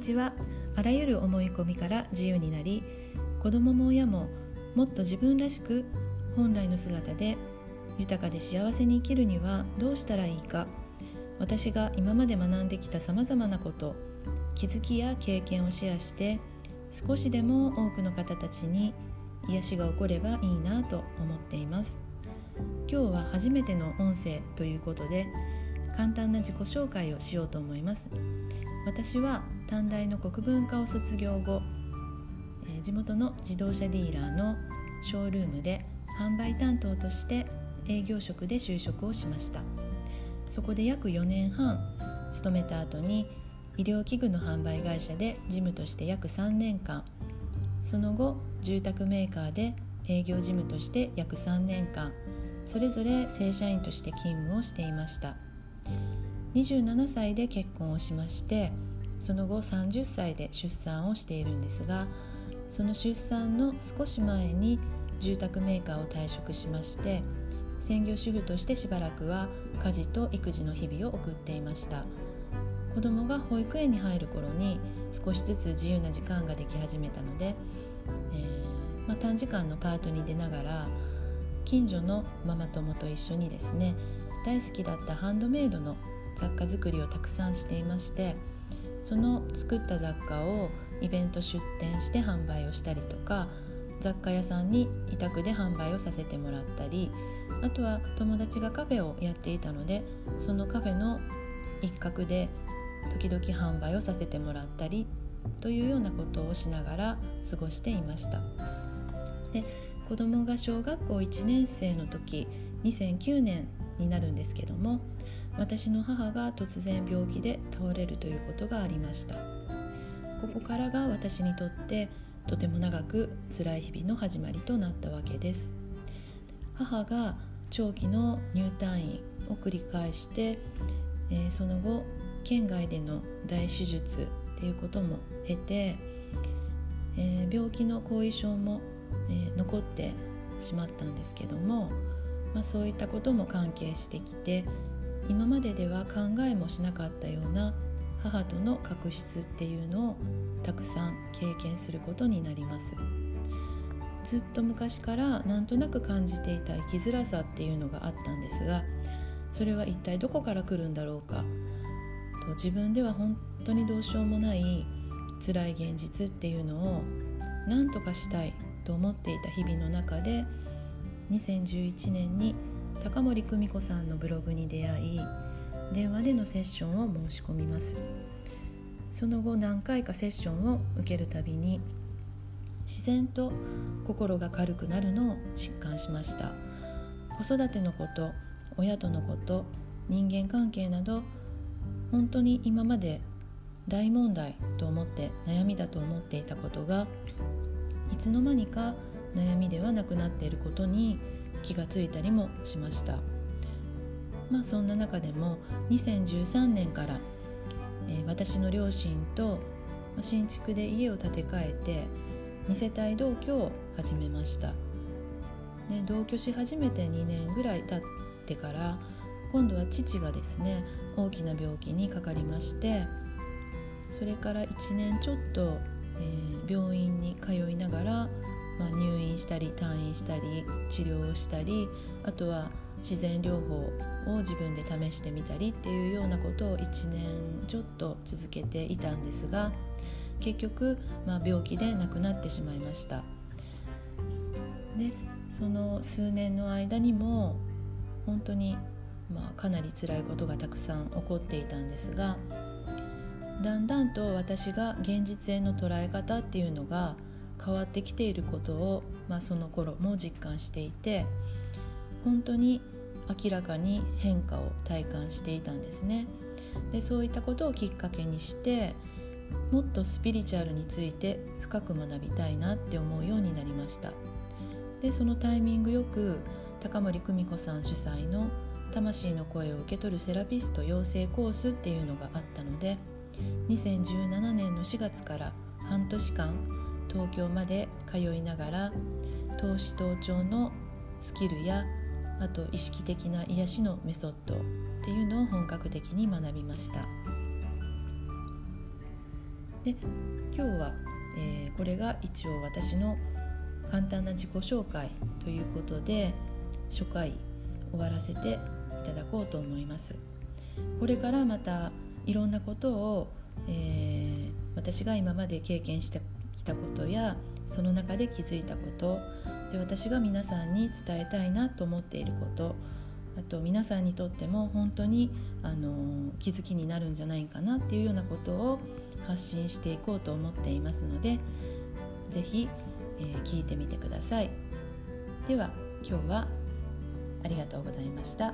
日はあらゆる思い込みから自由になり子供も親ももっと自分らしく本来の姿で豊かで幸せに生きるにはどうしたらいいか。私が今まで学んできたさまざまなこと気づきや経験をシェアして少しでも多くの方たちに癒しが起こればいいなと思っています。今日は初めての音声ということで簡単な自己紹介をしようと思います。私は短大の国文科を卒業後地元の自動車ディーラーのショールームで販売担当として営業職で就職をしました。そこで約4年半勤めた後に医療器具の販売会社で事務として約3年間。その後住宅メーカーで営業事務として約3年間。それぞれ正社員として勤務をしていました。27歳で結婚をしましてその後30歳で出産をしているんですがその出産の少し前に住宅メーカーを退職しまして専業主婦としてしばらくは家事と育児の日々を送っていました。子供が保育園に入る頃に少しずつ自由な時間ができ始めたので、えー、まあ、短時間のパートに出ながら近所のママ友と一緒にですね大好きだったハンドメイドの雑貨作りをたくさんしていましてその作った雑貨をイベント出店して販売をしたりとか雑貨屋さんに委託で販売をさせてもらったりあとは友達がカフェをやっていたのでそのカフェの一角で時々販売をさせてもらったりというようなことをしながら過ごしていました。で子供が小学校1年生の時2009年になるんですけども私の母が突然病気で倒れるということがありました。ここからが私にとってとても長く辛い日々の始まりとなったわけです。母が長期の入退院を繰り返して、えー、その後県外での大手術っていうことも経て、えー、病気の後遺症も、えー、残ってしまったんですけども、まあ、そういったことも関係してきて今まででは考えもしなかったような母との確執っていうのをたくさん経験することになります。ずっと昔からなんとなく感じていた生きづらさっていうのがあったんですがそれは一体どこから来るんだろうか。と自分では本当にどうしようもない辛い現実っていうのを何とかしたいと思っていた日々の中で2011年に高森久美子さんのブログに出会い電話でのセッションを申し込みます。その後何回かセッションを受けるたびに自然と心が軽くなるのを実感しました。子育てのこと親とのこと人間関係など本当に今まで大問題と思って悩みだと思っていたことがいつの間にか悩みではなくなっていることに気がついたりもしました。まあそんな中でも2013年から、えー、私の両親と新築で家を建て替えて2世帯同居を始めました、ね、同居し始めて2年ぐらい経ってから今度は父がですね大きな病気にかかりましてそれから1年ちょっと、えー、病したり退院したり治療をしたりあとは自然療法を自分で試してみたりっていうようなことを1年ちょっと続けていたんですが結局、まあ、病気で亡くなってしまいました。でその数年の間にも本当にまあ、かなり辛いことがたくさん起こっていたんですがだんだんと私が現実への捉え方っていうのが変わってきていることを、まあ、その頃も実感していて本当に明らかに変化を体感していたんですね。でそういったことをきっかけにしてもっとスピリチュアルについて深く学びたいなって思うようになりましたでそのタイミングよく高森久美子さん主催の魂の声を受け取るセラピスト養成コースっていうのがあったので2017年の4月から半年間東京まで通いながら投資盗聴のスキルやあと意識的な癒しのメソッドっていうのを本格的に学びました。で今日は、えー、これが一応私の簡単な自己紹介ということで初回終わらせていただこうと思います。これからまたいろんなことを、えー、私が今まで経験してたことやその中で気づいたことで私が皆さんに伝えたいなと思っていることあと皆さんにとっても本当にあの気づきになるんじゃないかなっていうようなことを発信していこうと思っていますので是非、えー、聞いてみてください。では今日はありがとうございました。